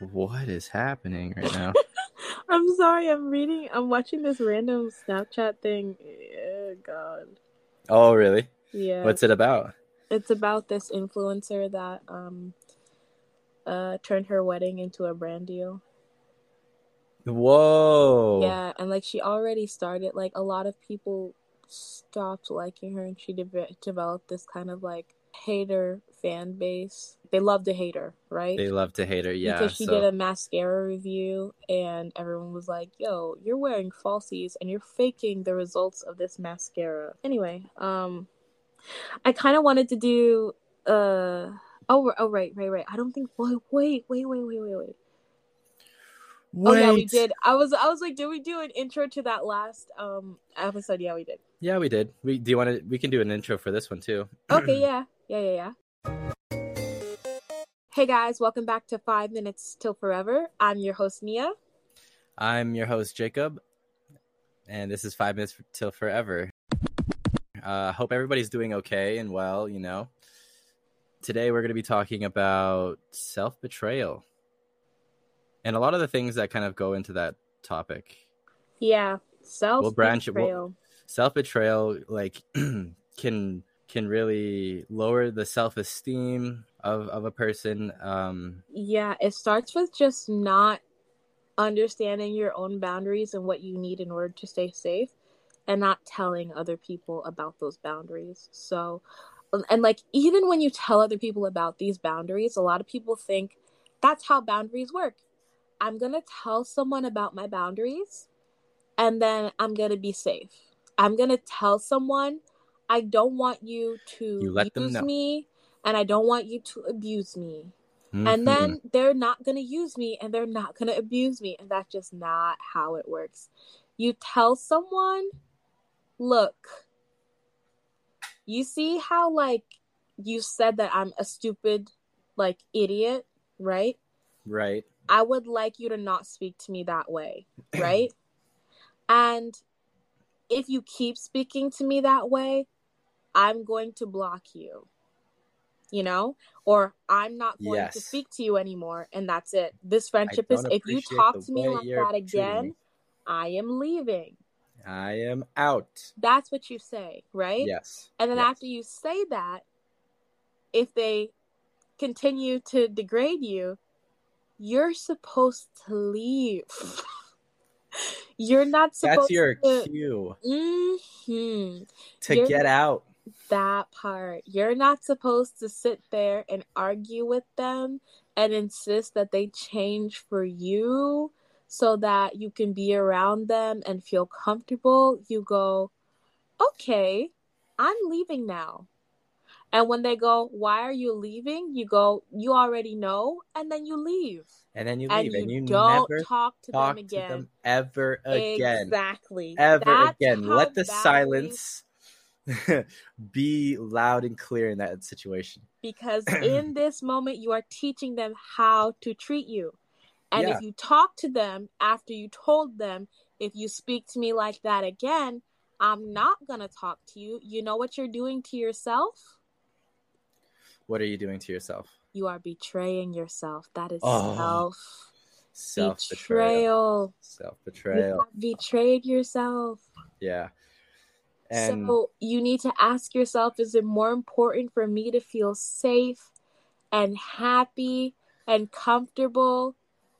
What is happening right now? I'm sorry. I'm reading. I'm watching this random Snapchat thing. Oh God. oh, really? Yeah. What's it about? It's about this influencer that um uh turned her wedding into a brand deal. Whoa. Yeah, and like she already started like a lot of people stopped liking her and she de- developed this kind of like hater fan base. They love to hate her, right? They love to hate her. Yeah. because she so did a mascara review and everyone was like, "Yo, you're wearing falsies and you're faking the results of this mascara." Anyway, um I kind of wanted to do uh oh oh right right right. I don't think wait wait wait wait wait wait wait. Oh yeah, we did. I was I was like, did we do an intro to that last um episode? Yeah, we did. Yeah, we did. We do you want to? We can do an intro for this one too. Okay, yeah. Yeah, yeah, yeah. Hey guys, welcome back to 5 Minutes Till Forever. I'm your host Nia. I'm your host Jacob, and this is Five Minutes Till Forever. Uh, hope everybody's doing okay and well. You know, today we're going to be talking about self betrayal, and a lot of the things that kind of go into that topic. Yeah, self We'll it- we'll- Self betrayal, like, can can really lower the self esteem of of a person. Um, Yeah, it starts with just not understanding your own boundaries and what you need in order to stay safe and not telling other people about those boundaries. So, and like, even when you tell other people about these boundaries, a lot of people think that's how boundaries work. I'm going to tell someone about my boundaries and then I'm going to be safe. I'm going to tell someone I don't want you to You let them use know. me and I don't want you to abuse me. Mhm. and then they're not going to use me and they're not going to abuse me and that's just not how it works. You tell someone look you see how like you said that i'm a stupid like idiot right? Right, i would like you to not speak to me that way right? And if you keep speaking to me that way i'm going to block you you know or i'm not going to speak to you anymore and that's it this friendship is if you talk to me like that again i am leaving I am out. that's what you say right Yes. and then yes. after you say that if they continue to degrade you you're supposed to leave you're not supposed That's your to cue hmm to You're- get out. That part. You're not supposed to sit there and argue with them and insist that they change for you so that you can be around them and feel comfortable. You go, okay, I'm leaving now. And when they go, why are you leaving? You go, you already know. And then you leave. And then you And leave, you, and you don't never talk to talk them to again. them ever again. Exactly. Ever That's again. Let the silence be loud and clear in that situation. because in this moment you are teaching them how to treat you and Yeah. if you talk to them after you told them if you speak to me like that again i'm not going to talk to you you know what you're doing to yourself What are you doing to yourself? you are betraying yourself that is Oh, self Self betrayal. Self betrayal. betrayed yourself Yeah. And so you need to ask yourself is it more important for me to feel safe and happy and comfortable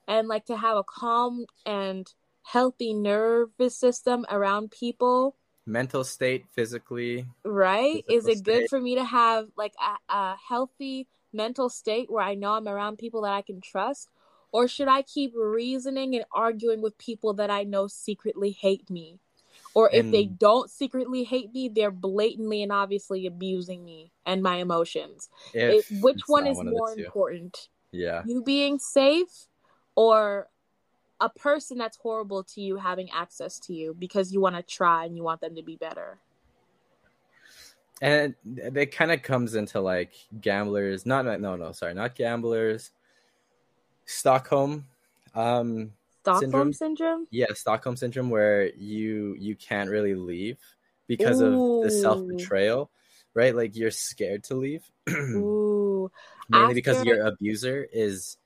and like to have a calm and healthy nervous system around people? Mental state, physically. right? is it good for me to have like a, a healthy mental state where i know i'm around people that i can trust? Or should i keep reasoning and arguing with people that i know secretly hate me or if they don't secretly hate me they're blatantly and obviously abusing me and my emotions. It, which one is the more important? Yeah. you being safe or a person that's horrible to you having access to you because you want to try and you want them to be better? And it, it kind of comes into like gamblers not no no sorry not gamblers. Stockholm um stockholm Syndrome? syndrome? Yeah stockholm syndrome where you you can't really leave because of the self-betrayal right? Like you're scared to leave. Ooh, mainly because your abuser is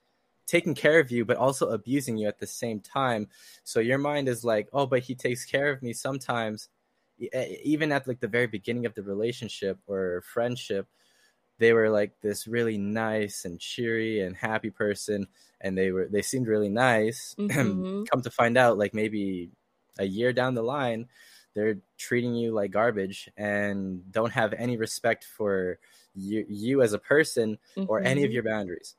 taking care of you but also abusing you at the same time. So your mind is like oh but he takes care of me sometimes. Even at like the very beginning of the relationship or friendship they were like this really nice and cheery and happy person and they were they seemed really nice mm-hmm. come to find out like maybe a year down the line they're treating you like garbage and don't have any respect for you, you as a person mm-hmm. or any of mm-hmm. your boundaries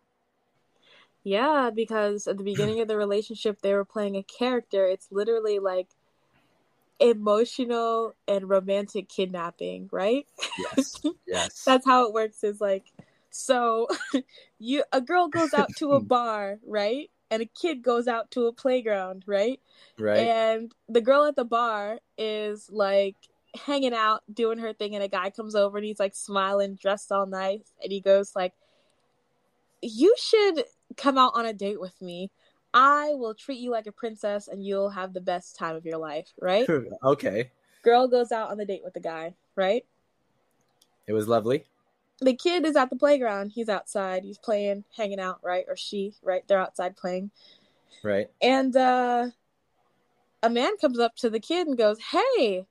yeah because at the beginning of the relationship they were playing a character it's literally like emotional and romantic kidnapping, right? Yes. Yes. That's how it works is like so you a girl goes out to a bar, right? And a kid goes out to a playground, right? Right. And the girl at the bar is like hanging out, doing her thing, and a guy comes over and he's like smiling, dressed all nice, and he goes like, You should come out on a date with me. I will treat you like a princess and you'll have the best time of your life, right? okay. Girl goes out on the date with the guy, right? It was lovely. The kid is at the playground. He's outside. He's playing, hanging out, right? Or she, right? They're outside playing. Right. And uh a man comes up to the kid and goes, "Hey,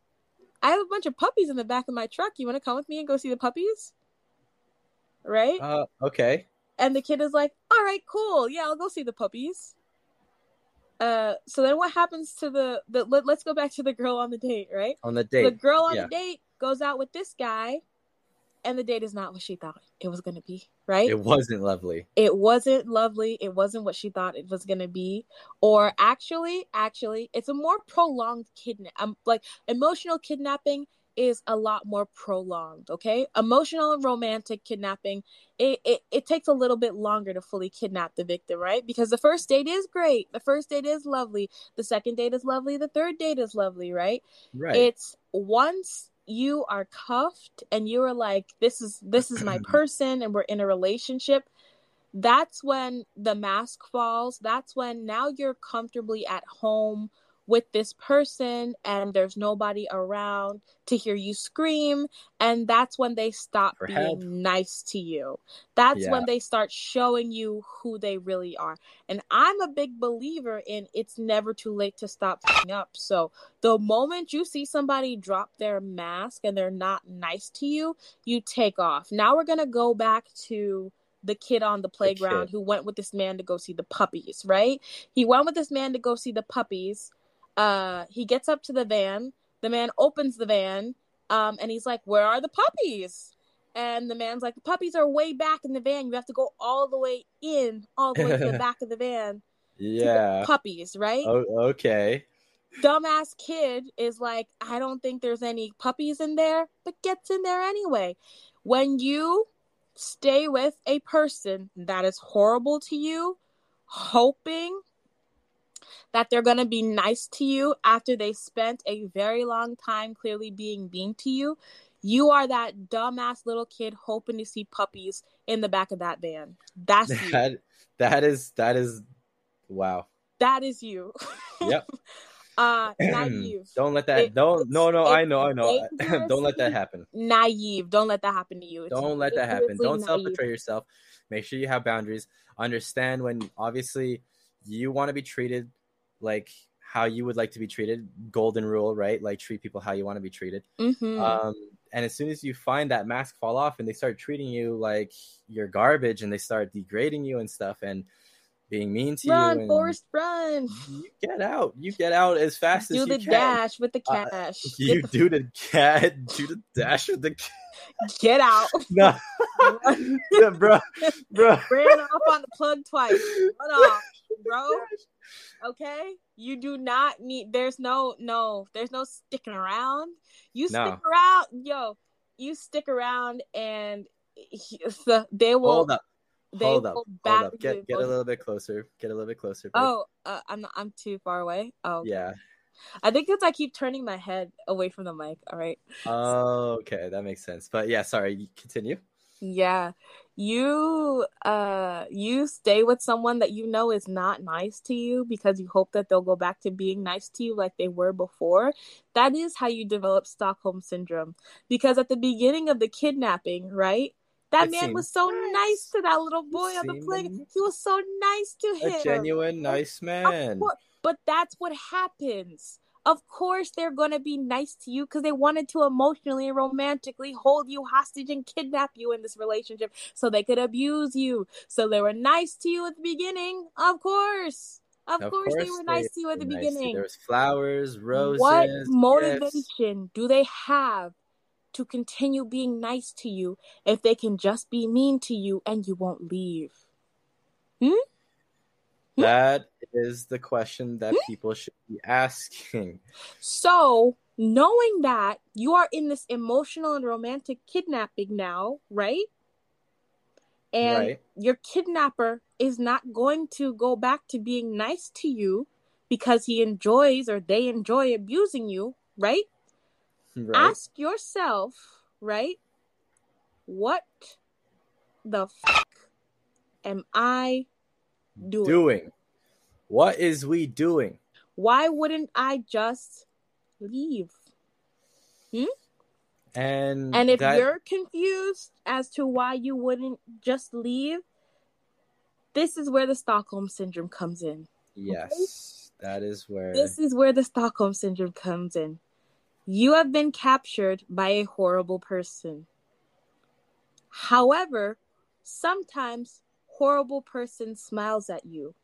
I have a bunch of puppies in the back of my truck. You want to come with me and go see the puppies?" Right? Uh okay. And the kid is like, "All right, cool. Yeah, I'll go see the puppies." Uh, so then what happens to the, the let, us go back to the girl on the date, right? On the date. The girl on yeah. the date goes out with this guy and the date is not what she thought it was going to be, right? It wasn't lovely. It wasn't lovely. It wasn't what she thought it was going to be. Or actually, actually, it's a more prolonged kidnap um, like emotional kidnapping is a lot more prolonged okay? Emotional and romantic kidnapping it, it, it takes a little bit longer to fully kidnap the victim right? Because the first date is great the first date is lovely the second date is lovely the third date is lovely right? Right. It's once you are cuffed and you are like this is this is my person and we're in a relationship that's when the mask falls that's when now you're comfortably at home with this person and there's nobody around to hear you scream and that's when they stop For being help. nice to you that's yeah. when they start showing you who they really are and i'm a big believer in it's never too late to stop up so the moment you see somebody drop their mask and they're not nice to you you take off now we're going to go back to the kid on the playground the who went with this man to go see the puppies, right? He went with this man to go see the puppies uh, he gets up to the van. The man opens the van, um, and he's like, "Where are the puppies?" And the man's like, "The puppies are way back in the van. You have to go all the way in, all the way to the back of the van." Yeah, puppies, right? Oh, okay. Dumbass kid is like, "I don't think there's any puppies in there," but gets in there anyway. When you stay with a person that is horrible to you, hoping that they're going to be nice to you after they spent a very long time clearly being mean to you. You are that dumbass little kid hoping to see puppies in the back of that van. That's that. You. That is that is wow. That is you. Yep. uh naive. don't let that it, don't no no I know I know. don't let that happen. Naive. Don't let that happen to you. It's don't let that happen. Don't self betray yourself. Make sure you have boundaries. Understand when obviously you want to be treated like how you would like to be treated golden rule right like treat people how you want to be treated mm-hmm. um, and as soon as you find that mask fall off and they start treating you like you're garbage and they start degrading you and stuff and being mean to you. run, you. Forrest, run! You get out. You get out as fast do as you can. Do the dash with the cash. Uh, you the... do the cat. Do the dash with the. Get out. No, yeah, bro, bro. Ran off on the plug twice. Run off, bro. Okay, you do not need. There's no no. There's no sticking around. You stick around, yo. You stick around, and they will. Hold up. Hold up. Hold up. Get get a little bit closer. Get a little bit closer. Oh, uh, I'm not, I'm too far away. Oh. Yeah. I think it's I keep turning my head away from the mic. All right. Oh, okay, that makes sense. But yeah, sorry. Continue. Yeah you uh you stay with someone that you know is not nice to you because you hope that they'll go back to being nice to you like they were before that is how you develop stockholm syndrome because at the beginning of the kidnapping right That It man was so nice. nice to that little boy on the playground. He was so nice to him. A genuine nice man. but that's what happens. Of course, they're gonna be nice to you because they wanted to emotionally and romantically hold you hostage and kidnap you in this relationship so they could abuse you. So they were nice to you at the beginning. Of course. Of, course, they were nice to you at the nice beginning. There was flowers, roses. what gifts. motivation do they have to continue being nice to you if they can just be mean to you and you won't leave? Hmm? That is the question that hmm? people should be asking. So, knowing that you are in this emotional and romantic kidnapping now, right? And right? your kidnapper is not going to go back to being nice to you because he enjoys or they enjoy abusing you, right? Right. Ask yourself, right? What the fuck am I doing? doing. What is we doing? Why wouldn't I just leave? Hmm? And And if that, you're confused as to why you wouldn't just leave, this is where the Stockholm syndrome comes in. yes, that is where This is where the Stockholm syndrome comes in. You have been captured by a horrible person. However, sometimes horrible person smiles at you.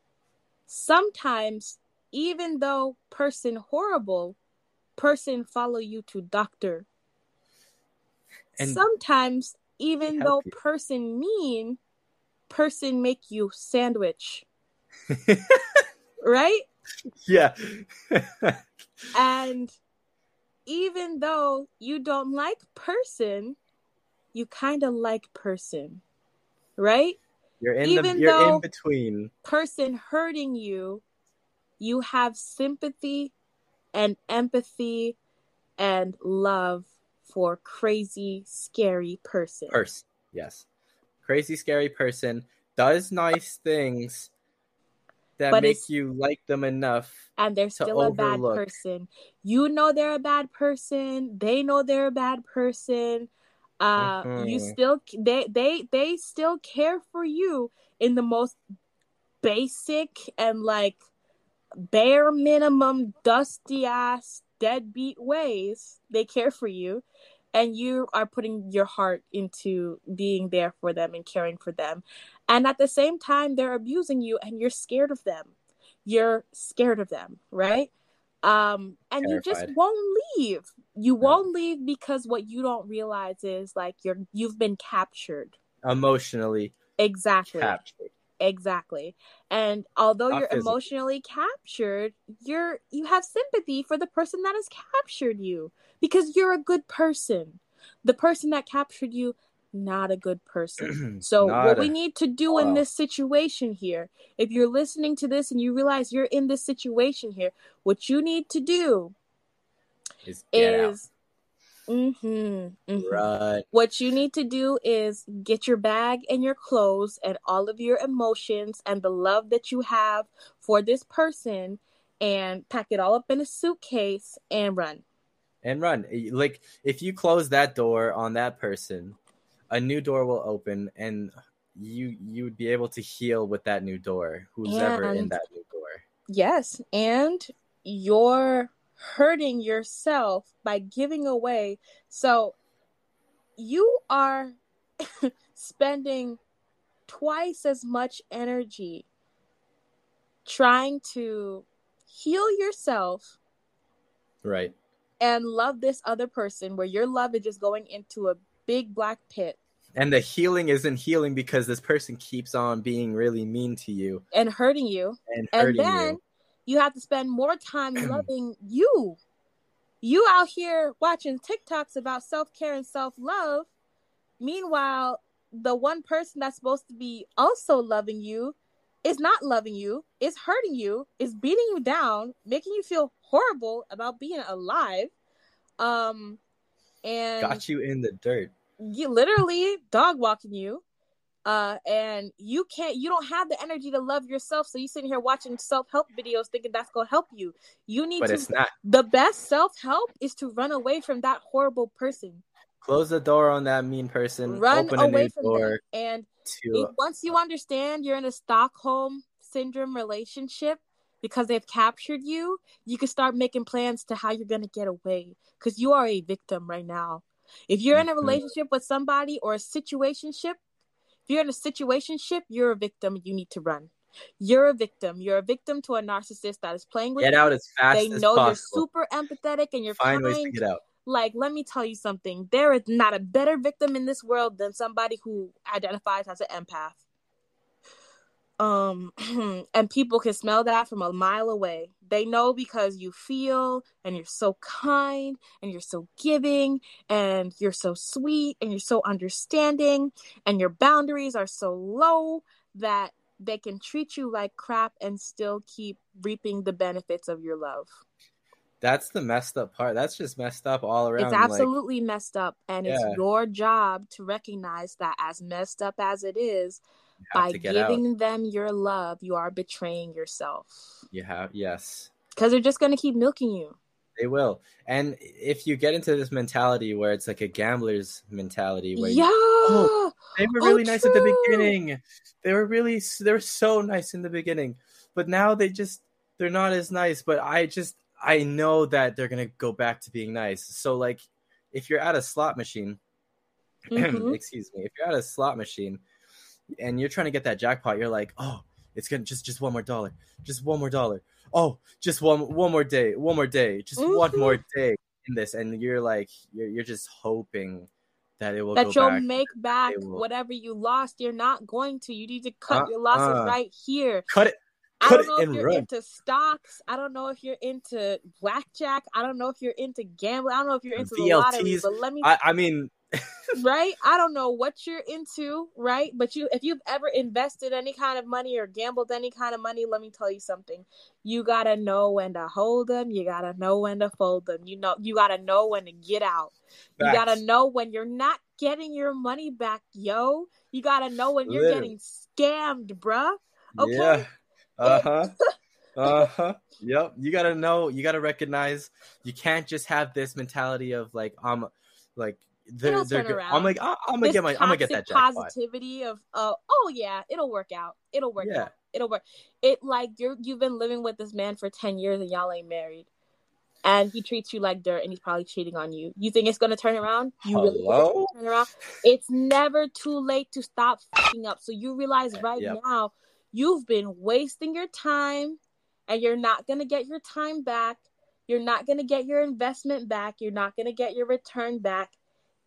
Sometimes even though person horrible, person follow you to doctor. And- Sometimes even though you. person mean, person make you sandwich, right? yeah. And even though you don't like person, you kind of like person, right? You're in Even the you're though- in between. Person hurting you, you have sympathy and empathy and love for crazy, scary person. person. Yes. Crazy scary person does nice things that But make you like them enough. and they're still a bad person. You know they're a bad person. They know they're a bad person. Uh, you Mhm. still they they they still care for you in the most basic and like bare minimum dusty ass deadbeat ways. They care for you. And you are putting your heart into being there for them and caring for them. And at the same time, they're abusing you and you're scared of them you're scared of them, right? Um, and you just won't leave. You won't leave because what you don't realize is like you're you've been captured. Emotionally Exactly. captured. Exactly. And although Not you're physically. emotionally captured, you're you have sympathy for the person that has captured you because you're a good person. The person that captured you not a good person. So Not what we need to do in this situation here, if you're listening to this and you realize you're in this situation here, what you need to do Is is mhm, mhm. Right. What you need to do is get your bag and your clothes and all of your emotions and the love that you have for this person and pack it all up in a suitcase and run. and run. Like if you close that door on that person, a new door will open, and you you would be able to heal with that new door. Who's ever in that new door? Yes, and you're hurting yourself by giving away. So you are spending twice as much energy trying to heal yourself Right. and love this other person where your love is just going into a big black pit And the healing isn't healing because this person keeps on being really mean to you and hurting you and and hurting then you. You have to spend more time loving you. You out here watching TikToks about self care and self love. Meanwhile, the one person that's supposed to be also loving you is not loving you, is hurting you, is beating you down, making you feel horrible about being alive. Um, and Got you in the dirt. you literally dog walking you uh and you can't you don't have the energy to love yourself so you sitting here watching self-help videos thinking that's gonna help you you need But to it's not. the best self-help is to run away from that horrible person Close the door on that mean person. Run open a away new from door them. And to once you understand you're in a Stockholm syndrome relationship because they've captured you, you can start making plans to how you're going to get away because you are a victim right now. If you're in a Mhm. relationship with somebody or a situationship, you're in a situation situationship, you're a victim. You need to run. You're a victim. You're a victim to a narcissist that is playing with get you. out as fast as They as know you're super empathetic and you're Find kind. ways to get out. Like, let me tell you something. There is not a better victim in this world than somebody who identifies as an empath. Um, and people can smell that from a mile away. They know because you feel and you're so kind and you're so giving and you're so sweet and you're so understanding and your boundaries are so low that they can treat you like crap and still keep reaping the benefits of your love. That's the messed up part. That's just messed up all around. It's like, absolutely messed up, and Yeah. it's your job to recognize that, as messed up as it is, by get out. giving them your love, you are betraying yourself You have yes. because they're just going to keep milking you. They will. And if you get into this mentality where it's like a gambler's mentality where you- Yeah, they were Oh, really nice at the beginning. They were really they were so nice in the beginning. But now they just they're not as nice, but I just I know that they're going to go back to being nice. So like if you're at a slot machine, Mhm. excuse me, if you're at a slot machine and you're trying to get that jackpot, you're like, "Oh, it's to just just one more dollar. Just one more dollar. Oh, just one one more day. One more day. Just one Mhm. more day in this." And you're like you're you're just hoping that it will that you'll back. make back whatever you lost. You're not going to. You need to cut your Uh-uh. losses right here. Cut it. I don't know if you're run. into stocks. I don't know if you're into blackjack. I don't know if you're into gambling. I don't know if you're into the lottery. But let me I, I mean, right? I don't know what you're into, right? But you if you've ever invested any kind of money or gambled any kind of money, let me tell you something. You got to know when to hold them, you got to know when to fold them. You know you got to know when to get out. You got to know when you're not getting your money back, yo. You got to know when you're Literally. getting scammed, bruh. okay. Yeah. Uh huh. Uh huh. Yep. You gotta know. You gotta recognize. You can't just have this mentality of like I'm, like they're It'll they're. turn Go- around. I'm like I- I'm gonna get my. I'm gonna get that jackpot. positivity of uh, oh yeah, it'll work out. It'll work Yeah. out. It'll work. It like you're you've been living with this man for ten years and y'all ain't married, and he treats you like dirt and he's probably cheating on you. You think it's gonna turn around? You really think it's Hello? gonna turn around? It's never too late to stop fucking up. So you realize right Yep. now you've been wasting your time, and you're not gonna get your time back. You're not gonna get your investment back. You're not gonna get your return back.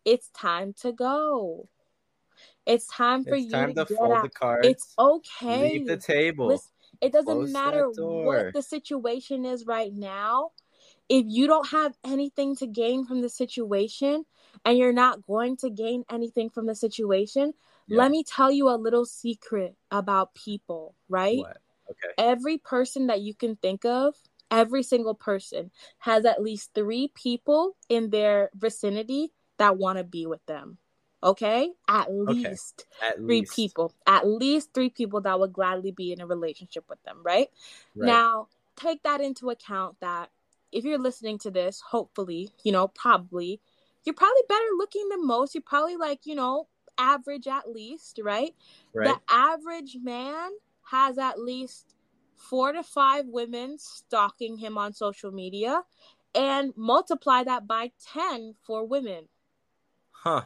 It's time to go. It's time for It's you time to, to get fold out. the cards. It's okay. Leave the table. Listen, it doesn't Close matter what the situation is right now. If you don't have anything to gain from the situation and you're not going to gain anything from the situation, Yeah. let me tell you a little secret about people, right? What? Okay. Every person that you can think of, every single person has at least three people in their vicinity that want to be with them. Okay? At least At three least. people. At least three people that would gladly be in a relationship with them, right? Right. Now, take that into account that if you're listening to this, hopefully, you know, probably, you're probably better looking than most. You're probably like, you know, average at least, right? right. The average man has at least four to five women stalking him on social media and multiply that by 10 for women. Huh.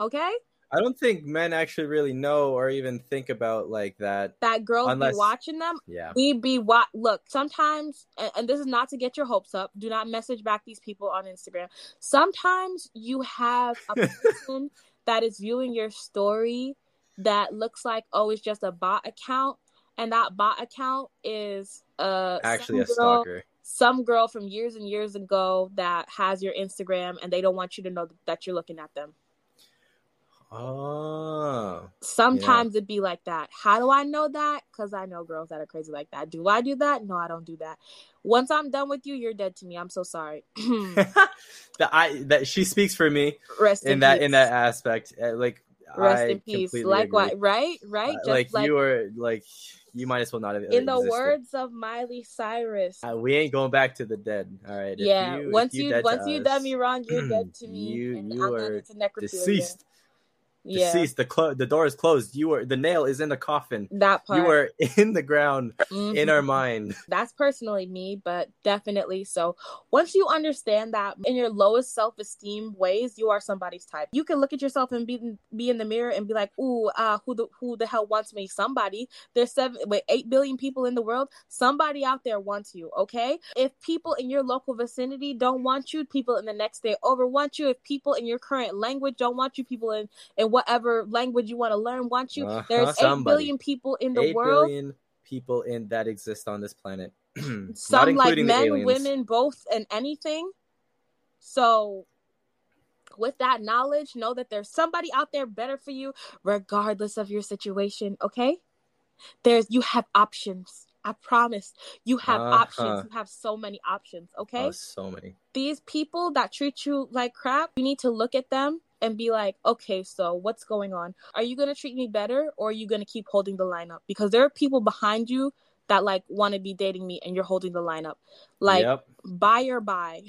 Okay? I don't think men actually really know or even think about like that. That girls Unless- be watching them. Yeah. We be what? Look, sometimes, and, and this is not to get your hopes up. Do not message back these people on Instagram. Sometimes you have a person that is viewing your story that looks like oh, it's just a bot account, and that bot account is uh Actually, a some girl, stalker. Some girl from years and years ago that has your Instagram, and they don't want you to know that you're looking at them. Oh. Sometimes it'd be like that. How do I know that? Because I know girls that are crazy like that. Do I do that? No, I don't do that. Once I'm done with you, you're dead to me. I'm so sorry. that I that she speaks for me Rest in in, that peace. in that aspect. Uh, Like Rest I in peace. Likewise, agree. right? Right? Uh, Just like, like, you were like you might as well not have In the existed. words of Miley Cyrus. Uh, we ain't going back to the dead. All right. Yeah, you- once you you once you us, done me wrong, you're dead to me. You- you I'm are deceased. Yeah, Deceased. The clo- the door is closed. You are the nail is in the coffin. that part. You are in the ground Mhm. in our mind. That's personally me, but definitely so. Once you understand that in your lowest self esteem ways, you are somebody's type. You can look at yourself and be be in the mirror and be like, "Ooh, uh, who the who the hell wants me?" Somebody. There's seven, wait, eight billion people in the world. Somebody out there wants you. Okay. If people in your local vicinity don't want you, people in the next day over want you. If people in your current language don't want you, people in in whatever language you want to learn want you. Uh-huh, There's eight somebody. billion people in the Eight world. billion people in that exist on this planet. Some like men, women, both, and anything. So, with that knowledge, know that there's somebody out there better for you, regardless of your situation. Okay, there's you have options. I promise you have Uh-huh. options. You have so many options. Okay, Oh, so many. these people that treat you like crap, you need to look at them and be like, okay, so what's going on? Are you gonna treat me better, or are you gonna keep holding the line up? Because there are people behind you that like want to be dating me, and you're holding the line up. Like, yep. buy or buy,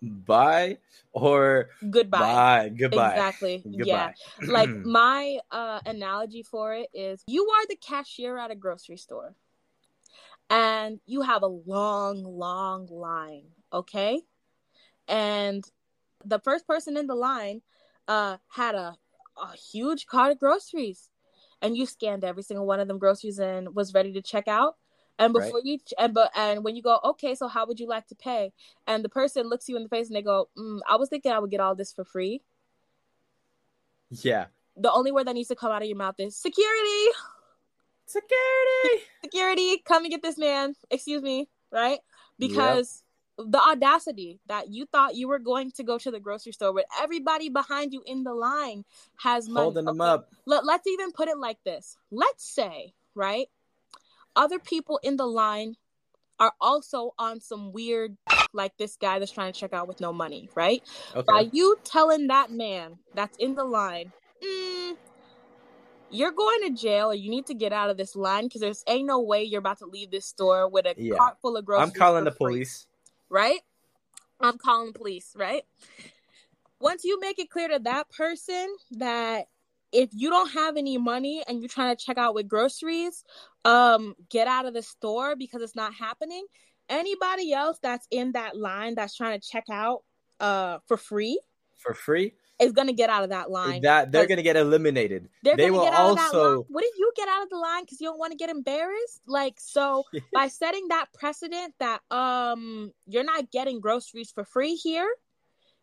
Bye or goodbye. bye. Goodbye. Exactly. Yeah. Like my uh, analogy for it is you are the cashier at a grocery store and you have a long, long line, okay? And the first person in the line uh, had a, a huge cart of groceries and you scanned every single one of them groceries and was ready to check out. And Right. before you, and but and when you go, okay, so how would you like to pay? And the person looks you in the face and they go, mm, I was thinking I would get all this for free. yeah. the only word that needs to come out of your mouth is security, Security. security, come and get this man. Excuse me, right? Because the audacity that you thought you were going to go to the grocery store but everybody behind you in the line has money. Holding them Okay, up. Let, let's even put it like this. Let's say, right? Other people in the line are also on some weird, like this guy that's trying to check out with no money, right? Okay. by you telling that man that's in the line, mm, you're going to jail or you need to get out of this line because there's ain't no way you're about to leave this store with a Yeah. cart full of groceries. I'm calling the free, police. Right? I'm calling police, right? Once you make it clear to that person that if you don't have any money and you're trying to check out with groceries, um, get out of the store because it's not happening. Anybody else that's in that line that's trying to check out uh for free For free? Is gonna get out of that line. That they're gonna get eliminated. they're they gonna will get out of that line. also What if you get out of the line because you don't want to get embarrassed? Like so, by setting that precedent that um you're not getting groceries for free here,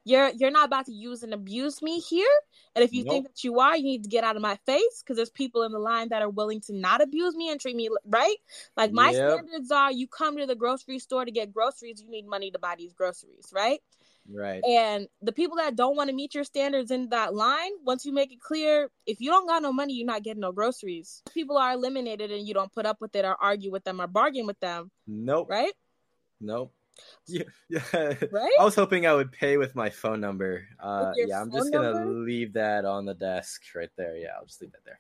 you're you're not about to use and abuse me here. And if you think that you are, you need to get out of my face because there's people in the line that are willing to not abuse me and treat me right. Like my Yep. standards are, you come to the grocery store to get groceries, you need money to buy these groceries, right? Right. And the people that don't want to meet your standards in that line, once you make it clear, if you don't got no money, you're not getting no groceries. People are eliminated and you don't put up with it or argue with them or bargain with them, Nope. right? Nope. Yeah, yeah. Right? I was hoping I would pay with my phone number. Uh, yeah, I'm just gonna leave that on the desk right there. Yeah, I'll just leave that there.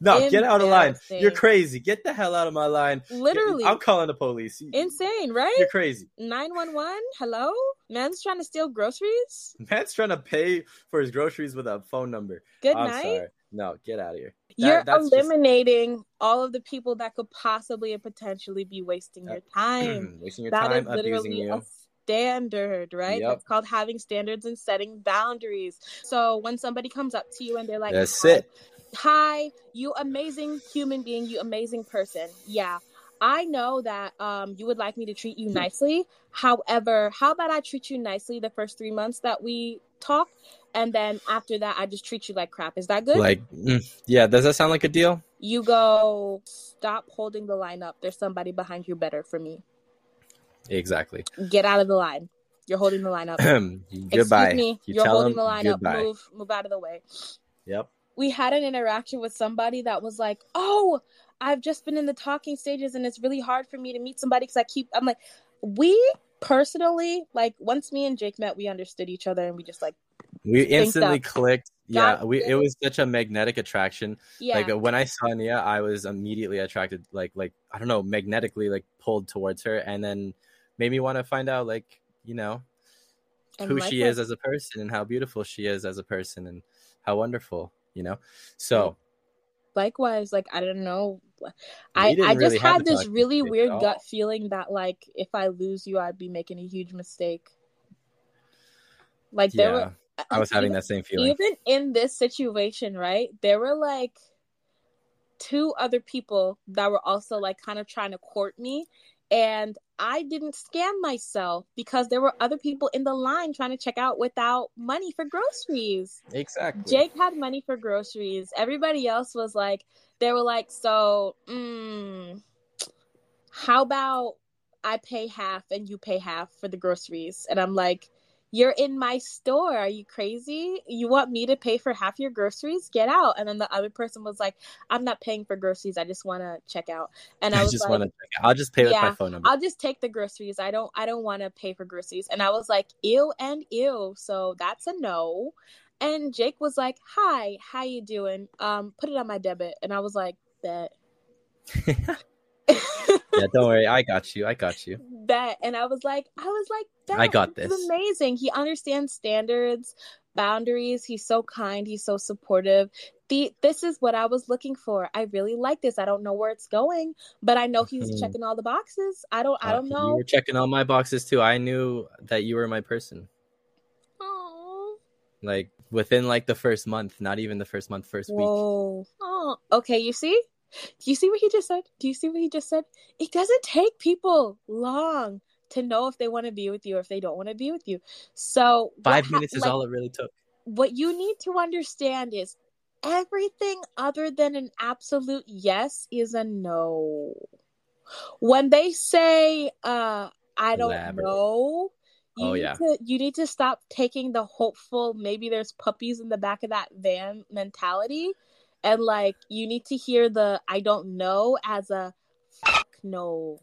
No, get out of line. You're crazy. Get the hell out of my line. Literally. I'm calling the police. Insane, right? You're crazy. 911? Hello? Man's trying to steal groceries? Man's trying to pay for his groceries with a phone number. Good I'm night. sorry. No, get out of here. That- You're that's just- eliminating all of the people that could possibly and potentially be wasting your time. wasting your That is time, abusing literally you. a standard, right? Yep. That's called having standards and setting boundaries. So when somebody comes up to you and they're like, That's it. Hi, you amazing human being, you amazing person. Yeah. I know that um, you would like me to treat you nicely. However, how about I treat you nicely the first three months that we talk, and then after that, I just treat you like crap. Is that good? Like, mm, yeah, does that sound like a deal? you go, stop holding the line up. There's somebody behind you better for me. Exactly. Get out of the line. You're holding the line up. goodbye. Excuse me. You You're tell holding the line goodbye. up. Move, move out of the way. Yep. We had an interaction with somebody that was like, "Oh, I've just been in the talking stages, and it's really hard for me to meet somebody because I keep." I'm like, we personally like once me and Jake met, we understood each other, and we just like We instantly up. clicked. yeah, we it it. was such a magnetic attraction. Yeah. Like when I saw Nia, I was immediately attracted, like like I don't know, magnetically like pulled towards her, and then made me want to find out like you know And who she is as a person and how beautiful she is as a person and how wonderful, you know. So mm. likewise like i don't know i i just really have had this really weird gut feeling that like if i lose you i'd be making a huge mistake like there yeah, were I was having even, that same feeling. even in this situation right there were like two other people that were also like kind of trying to court me and i didn't scam myself because there were other people in the line trying to check out without money for groceries Exactly. Jake had money for groceries. Everybody else was like, they were like, so, mm, how about I pay half and you pay half for the groceries? And I'm like, you're in my store. Are you crazy? You want me to pay for half your groceries? Get out. And then the other person was like, I'm not paying for groceries. I just want to check out. And I I was just like, want to. I'll just pay with my phone number. I'll just take the groceries. I don't I don't want to pay for groceries. And I was like, ew and ew. So that's a no. And Jake was like, Hi, how you doing? Um, put it on my debit. And I was like, Bet. yeah, don't worry. I got you. I got you. Bet. And I was like, I was like, Bet. I got this. amazing. He understands standards, boundaries. He's so kind. He's so supportive. The this is what I was looking for. I really like this. I don't know where it's going, but I know he's Mhm. checking all the boxes. I don't I don't know. You were checking all my boxes too. I knew that you were my person. Aw. Like within like the first month, not even the first month, first week. Oh, okay. You see? Do you see what he just said? Do you see what he just said? It doesn't take people long to know if they want to be with you or if they don't want to be with you. So Five ha- minutes is like, all it really took. what you need to understand is everything other than an absolute yes is a no. When they say uh I don't Elaborate. know, you Oh, need yeah. to you need to stop taking the hopeful maybe there's puppies in the back of that van mentality and like you need to hear the I don't know as a fuck no.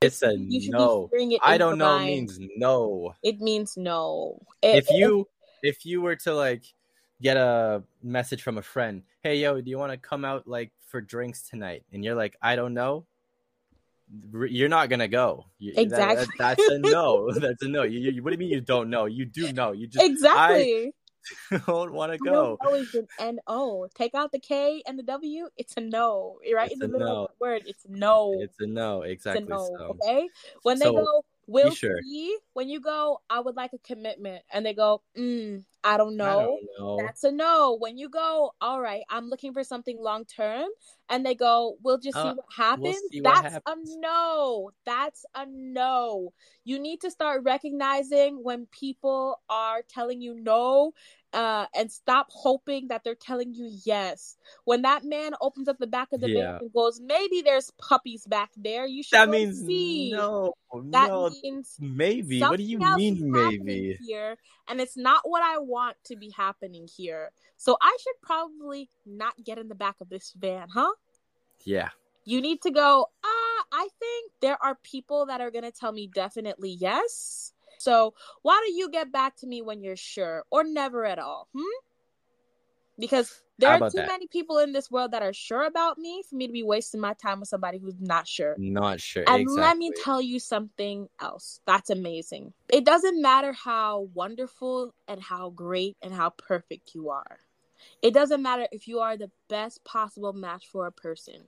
It's a You should no. be hearing it I don't know mind. means no. it means no. It- If you if you were to like get a message from a friend, hey yo, do you want to come out like for drinks tonight? And you're like, I don't know. You're not gonna go. You- that- Exactly. that- that's a no. That's a no. You, you, what do you mean you don't know? You do know. You just exactly. don't want to go. don't is an N O. Take out the K and the W. It's a no. Right It's in the a middle no. of the word. It's no. It's a no. It's Exactly. a no. So Okay. When they go, we'll sure. see. When you go, I would like a commitment, and they go, mm, I don't I know. don't know. That's a no. When you go, all right, I'm looking for something long term, and they go, we'll just see Uh, what happens. see what That's happens. a no. That's a no. You need to start recognizing when people are telling you no. Uh, and stop hoping that they're telling you yes. When that man opens up the back of the Yeah. van and goes, maybe there's puppies back there. You should that means see. no. That no. means Maybe. What do you mean? Maybe. here and it's not what i want to be happening here so i should probably not get in the back of this van huh Yeah. you need to go uh i think there are people that are going to tell me definitely yes so why don't you get back to me when you're sure or never at all hmm because there are too that? many people in this world that are sure about me for me to be wasting my time with somebody who's not sure Not sure. and exactly. let me tell you something else that's amazing. It doesn't matter how wonderful and how great and how perfect you are. It doesn't matter if you are the best possible match for a person.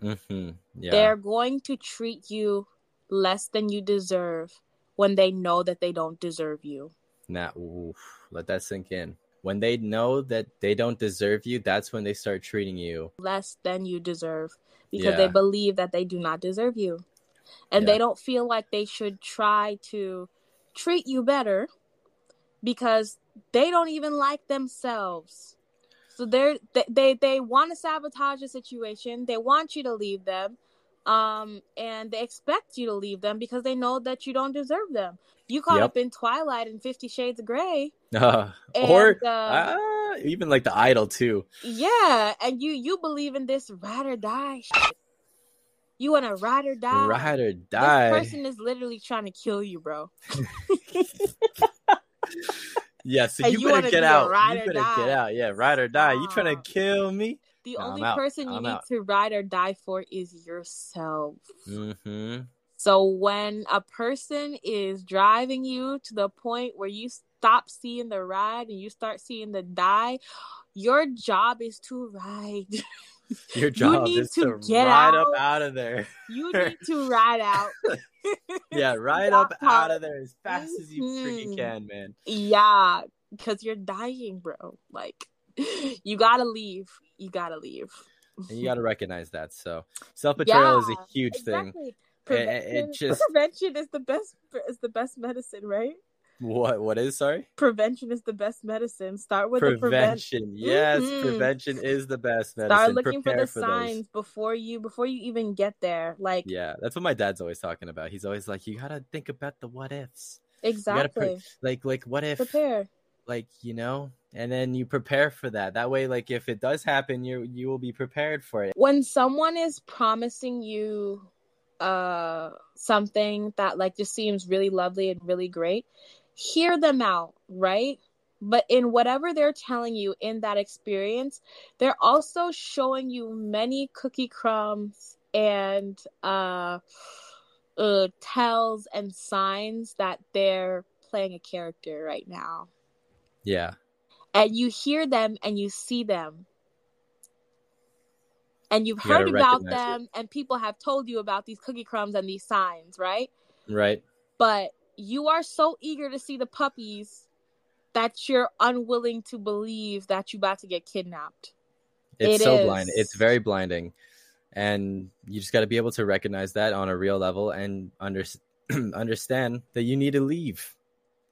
hmm Yeah. They're going to treat you less than you deserve when they know that they don't deserve you. Nah, oof, let that sink in. When they know that they don't deserve you, that's when they start treating you. Less than you deserve because they believe that they do not deserve you. And Yeah. they don't feel like they should try to treat you better because they don't even like themselves. So they're they they, they want to sabotage the situation. They want you to leave them. Um and they expect you to leave them because they know that you don't deserve them. You caught Yep. up in Twilight and 50 Shades of Grey. Uh, And, or uh, ah, even like the idol too. Yeah, and you you believe in this ride or die shit. You want to ride or die. Ride or die. This person is literally trying to kill you, bro. Yeah, so you, you better get out. You better die. get out. Yeah, ride or die. You trying to kill me? The I'm only out. person you I'm need out. to ride or die for is yourself. Mm-hmm. So when a person is driving you to the point where you stop seeing the ride and you start seeing the die, your job is to ride. Your job need is to to, get ride up out. out of there. you need to ride out. Yeah, ride up out of there as fast as you freaking Mhm. can, man. Yeah, because you're dying, bro. Like, you gotta leave. You gotta leave. And you got to recognize that. So self betrayal is a Yeah, huge thing. Exactly. It- it Prevention, just- prevention is the best is the best medicine, right? What? What is? Sorry. Prevention is the best medicine. Start with prevention. Prevention. Yes, Mhm. prevention is the best medicine. Start looking for the those. signs before you before you even get there. Like Yeah, that's what my dad's always talking about. He's always like, you gotta think about the what ifs. Gotta pre- exactly. like, like what if, Prepare. like you know, and then you prepare for that. That way, like if it does happen, you you will be prepared for it. when someone is promising you uh something that like just seems really lovely and really great hear them out right but in whatever they're telling you in that experience they're also showing you many cookie crumbs and uh uh tells and signs that they're playing a character right now Yeah, and you hear them and you see them and you've You heard about recognize it. them and people have told you about these cookie crumbs and these signs right right. but you are so eager to see the puppies that you're unwilling to believe that you're about to get kidnapped It's It so is. blind. It's very blinding, and you just got to be able to recognize that on a real level and under, understand that you need to leave.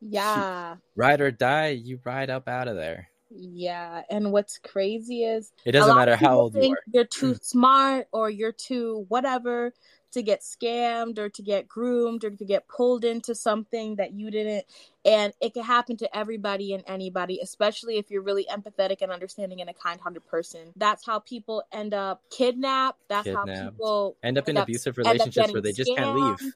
Yeah Ride or die, you ride up out of there. yeah and what's crazy is It doesn't matter how old you are. You're too mm. smart or you're too whatever to get scammed or to get groomed or to get pulled into something that you didn't. And it can happen to everybody and anybody, especially if you're really empathetic and understanding and a kind hearted person. That's how people end up kidnapped. That's how people End up in end abusive up relationships where they just can't leave.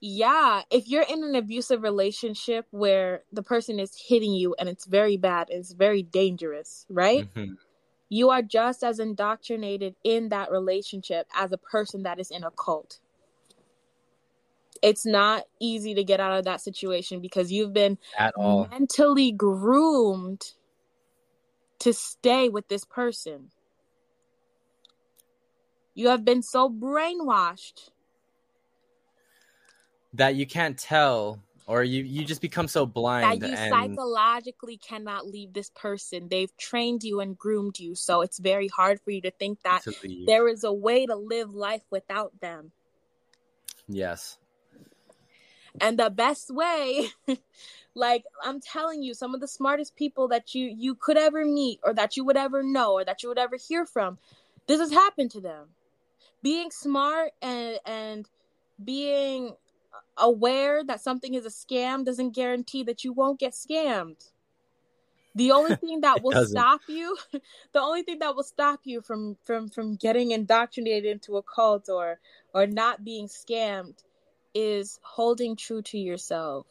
Yeah, if you're in an abusive relationship where the person is hitting you and it's very bad, it's very dangerous, right? Mhm. you are just as indoctrinated in that relationship as a person that is in a cult. It's not easy to get out of that situation because you've been At all. mentally groomed to stay with this person. You have been so brainwashed. That you can't tell, or you you just become so blind that you and psychologically cannot leave this person. They've trained you and groomed you, so it's very hard for you to think that to there is a way to live life without them. Yes. And the best way, like I'm telling you, some of the smartest people that you you could ever meet or that you would ever know or that you would ever hear from, this has happened to them. Being smart and and being aware that something is a scam doesn't guarantee that you won't get scammed. The only thing that will doesn't. stop you, the only thing that will stop you from from from getting indoctrinated into a cult or or not being scammed is holding true to yourself.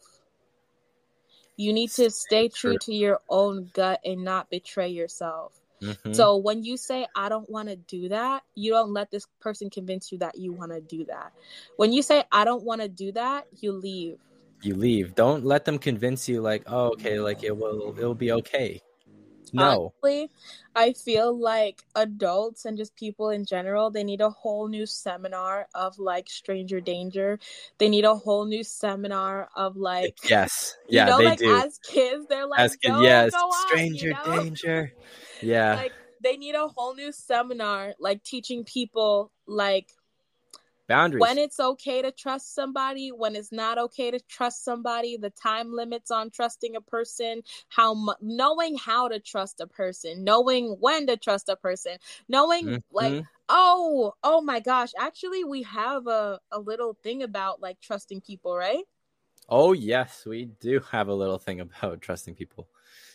You need to stay true True. to your own gut and not betray yourself. Mhm. So when you say I don't want to do that, you don't let this person convince you that you want to do that. When you say I don't want to do that, you leave. you leave. Don't let them convince you like, oh, okay, like it will it will be okay. No. Honestly, I feel like adults and just people in general, they need a whole new seminar of like stranger danger. They need a whole new seminar of like yes. you Yeah, know, they like do. as kids, they're like, As kids, yes. out," you Stranger know? danger. Yeah. Like they need a whole new seminar, like teaching people like Boundaries. when it's okay to trust somebody, when it's not okay to trust somebody, the time limits on trusting a person, how mu- knowing how to trust a person, knowing when to trust a person, knowing like Mhm. oh oh my gosh, actually we have a a little thing about like trusting people, right? Oh yes, we do have a little thing about trusting people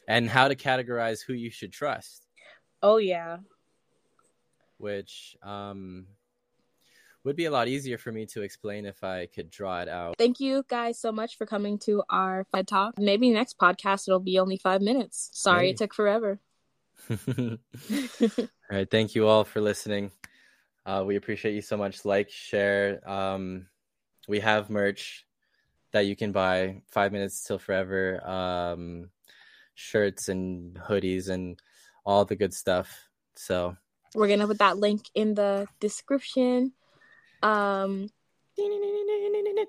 and how to categorize who you should trust. Oh yeah. which um would be a lot easier for me to explain if I could draw it out. Thank you guys so much for coming to our Fed Talk. Maybe next podcast it'll be only five minutes. Sorry it took forever. all right, thank you all for listening. Uh, we appreciate you so much. Like, share. Um, we have merch that you can buy. Five minutes till forever. Um, shirts and hoodies and all the good stuff. So We're gonna put that link in the description. Um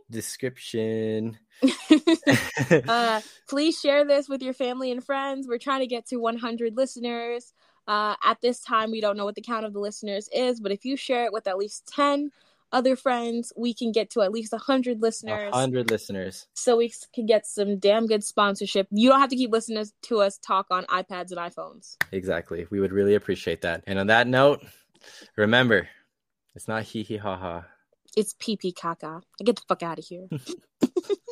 description. uh, please share this with your family and friends. We're trying to get to 100 listeners. Uh, at this time, we don't know what the count of the listeners is, but if you share it with at least 10 other friends, we can get to at least 100 listeners. Hundred listeners. So we can get some damn good sponsorship. You don't have to keep listening to us talk on iPads and iPhones. Exactly. We would really appreciate that. And on that note, remember, it's not hee hee ha ha. It's pee pee caca. Get the fuck out of here.